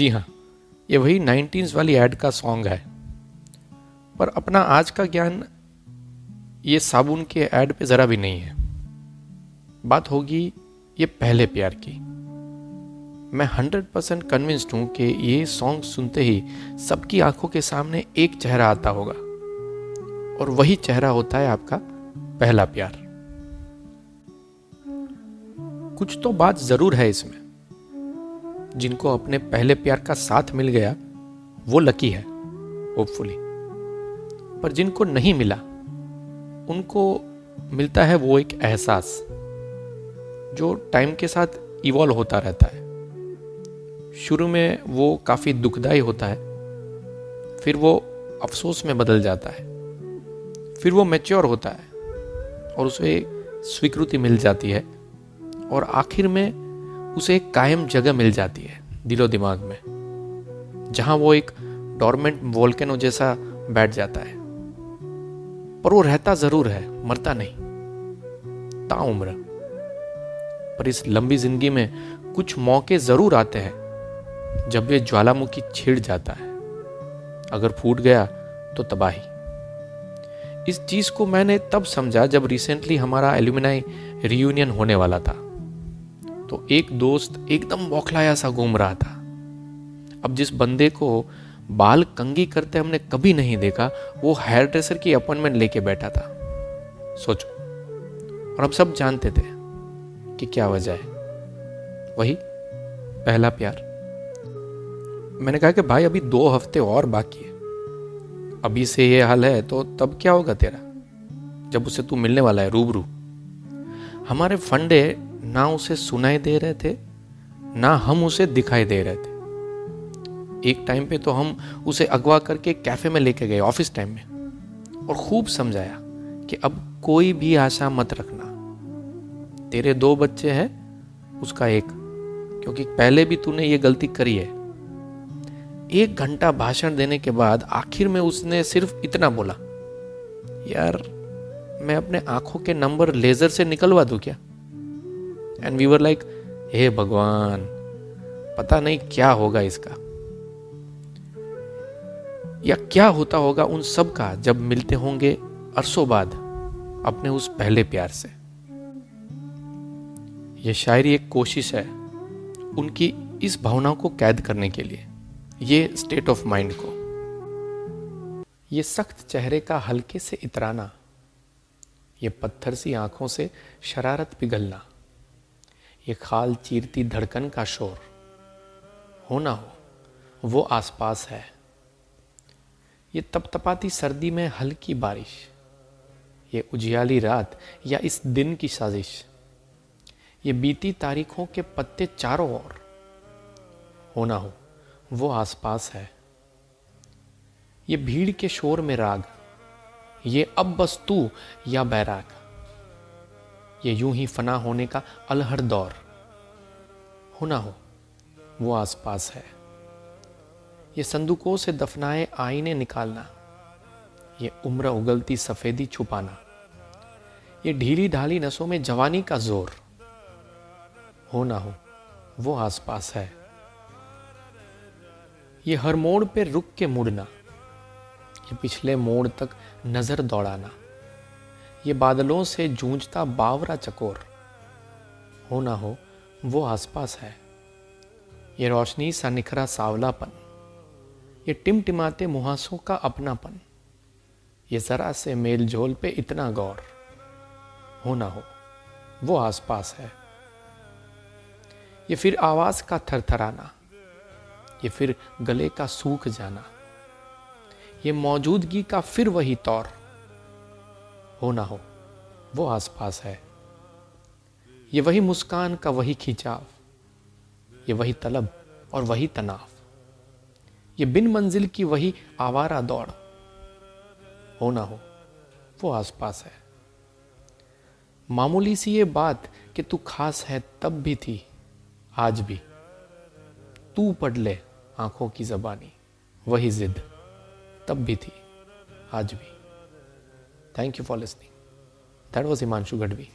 जी हाँ ये वही नाइनटीन्स वाली एड का सॉन्ग है। पर अपना आज का ज्ञान ये साबुन के ऐड पे ज़रा भी नहीं है। बात होगी ये पहले प्यार की। मैं हंड्रेड परसेंट कन्विंस्ड हूँ कि ये सॉन्ग सुनते ही सबकी आँखों के सामने एक चेहरा आता होगा। और वही चेहरा होता है आपका पहला प्यार। कुछ तो बात ज़रूर है इसमें। जिनको अपने पहले प्यार का साथ मिल गया, वो लकी है होपफुली पर जिनको नहीं मिला, उनको मिलता है वो एक एहसास, जो टाइम के साथ इवॉल्व होता रहता है। शुरू में वो काफ़ी दुखदाई होता है, फिर वो अफसोस में बदल जाता है, फिर वो मैच्योर होता है और उसे स्वीकृति मिल जाती है। और आखिर में उसे एक कायम जगह मिल जाती है दिलो दिमाग में, जहाँ वो एक डॉर्मेंट वोल्केनो जैसा बैठ जाता है। पर वो रहता ज़रूर है, मरता नहीं। ताउम्र पर इस लंबी ज़िंदगी में कुछ मौके ज़रूर आते हैं, जब ये ज्वालामुखी छिड़ जाता है। अगर फूट गया तो तबाही। इस चीज़ को मैंने तब समझा जब रिसेंटली हमारा एल्यूमिनाई रियूनियन होने वाला था। तो एक दोस्त एकदम बौखलाया सा घूम रहा था। अब जिस बंदे को बाल कंगी करते हमने कभी नहीं देखा, वो हेयर ड्रेसर की अपॉइंटमेंट लेके बैठा था। सोचो। और हम सब जानते थे कि क्या वजह है। वही, पहला प्यार। मैंने कहा कि भाई, अभी दो हफ़्ते और बाकी है। अभी से ये हाल है तो तब क्या होगा तेरा? जब उसे तू मिलने वाला है रूबरू। हमारे फंडे ना उसे सुनाई दे रहे थे, ना हम उसे दिखाई दे रहे थे। एक टाइम पे तो हम उसे अगवा करके कैफ़े में लेके गए ऑफ़िस टाइम में। और खूब समझाया कि अब कोई भी आशा मत रखना। तेरे दो बच्चे हैं, उसका एक, क्योंकि पहले भी तूने ये गलती करी है। एक घंटा भाषण देने के बाद आखिर में उसने सिर्फ़ इतना बोला, यार, मैं अपने आँखों के नंबर लेजर से निकलवा दूँ क्या? And we were like hey भगवान पता नहीं क्या होगा इसका? या क्या होता होगा उन सब का जब मिलते होंगे अरसों बाद अपने उस पहले प्यार से? यह शायरी एक कोशिश है उनकी इस भावना को कैद करने के लिए, ये स्टेट ऑफ़ माइंड को। ये सख्त चेहरे का हल्के से इतराना, ये पत्थर सी आँखों से शरारत पिघलना ये खाल चीरती धड़कन का शोर। हो ना हो, वो आसपास है। ये तपतपाती सर्दी में हल्की बारिश। ये उजियाली रात या इस दिन की साजिश। ये बीती तारीखों के पत्ते चारों ओर। हो ना हो, वो आसपास है। ये भीड़ के शोर में राग। ये अब बस तू या बैराग। ये यूँ ही फना होने का अलहर दौर। हो ना हो, वो आसपास है। ये संदूकों से दफनाए आईने निकालना, ये उम्र उगलती सफेदी छुपाना, ये ढीली ढाली नसों में जवानी का ज़ोर। हो ना हो, वो आसपास है। ये हर मोड़ पे रुक के मुड़ना, ये पिछले मोड़ तक नज़र दौड़ाना। ये बादलों से जूझता बावरा चकोर। हो ना हो, वो आसपास है। ये रोशनी सा निखरा सावलापन। ये टिमटिमाते मुहासों का अपनापन। ये जरा से मेल झोल पे इतना गौर। हो ना हो, वो आसपास है। ये फिर आवाज़ का थरथराना। ये फिर गले का सूख जाना। ये मौजूदगी का फिर वही तौर। हो ना हो, वो आसपास है। ये वही मुस्कान का वही खिंचाव, ये वही तलब और वही तनाव, ये बिन मंजिल की वही आवारा दौड़, हो ना हो, वो आसपास है। मामूली सी ये बात कि तू खास है तब भी थी, आज भी। तू पढ़ ले आँखों की जबानी, वही जिद, तब भी थी, आज भी। Thank you for listening. That was Himanshu Gadvi.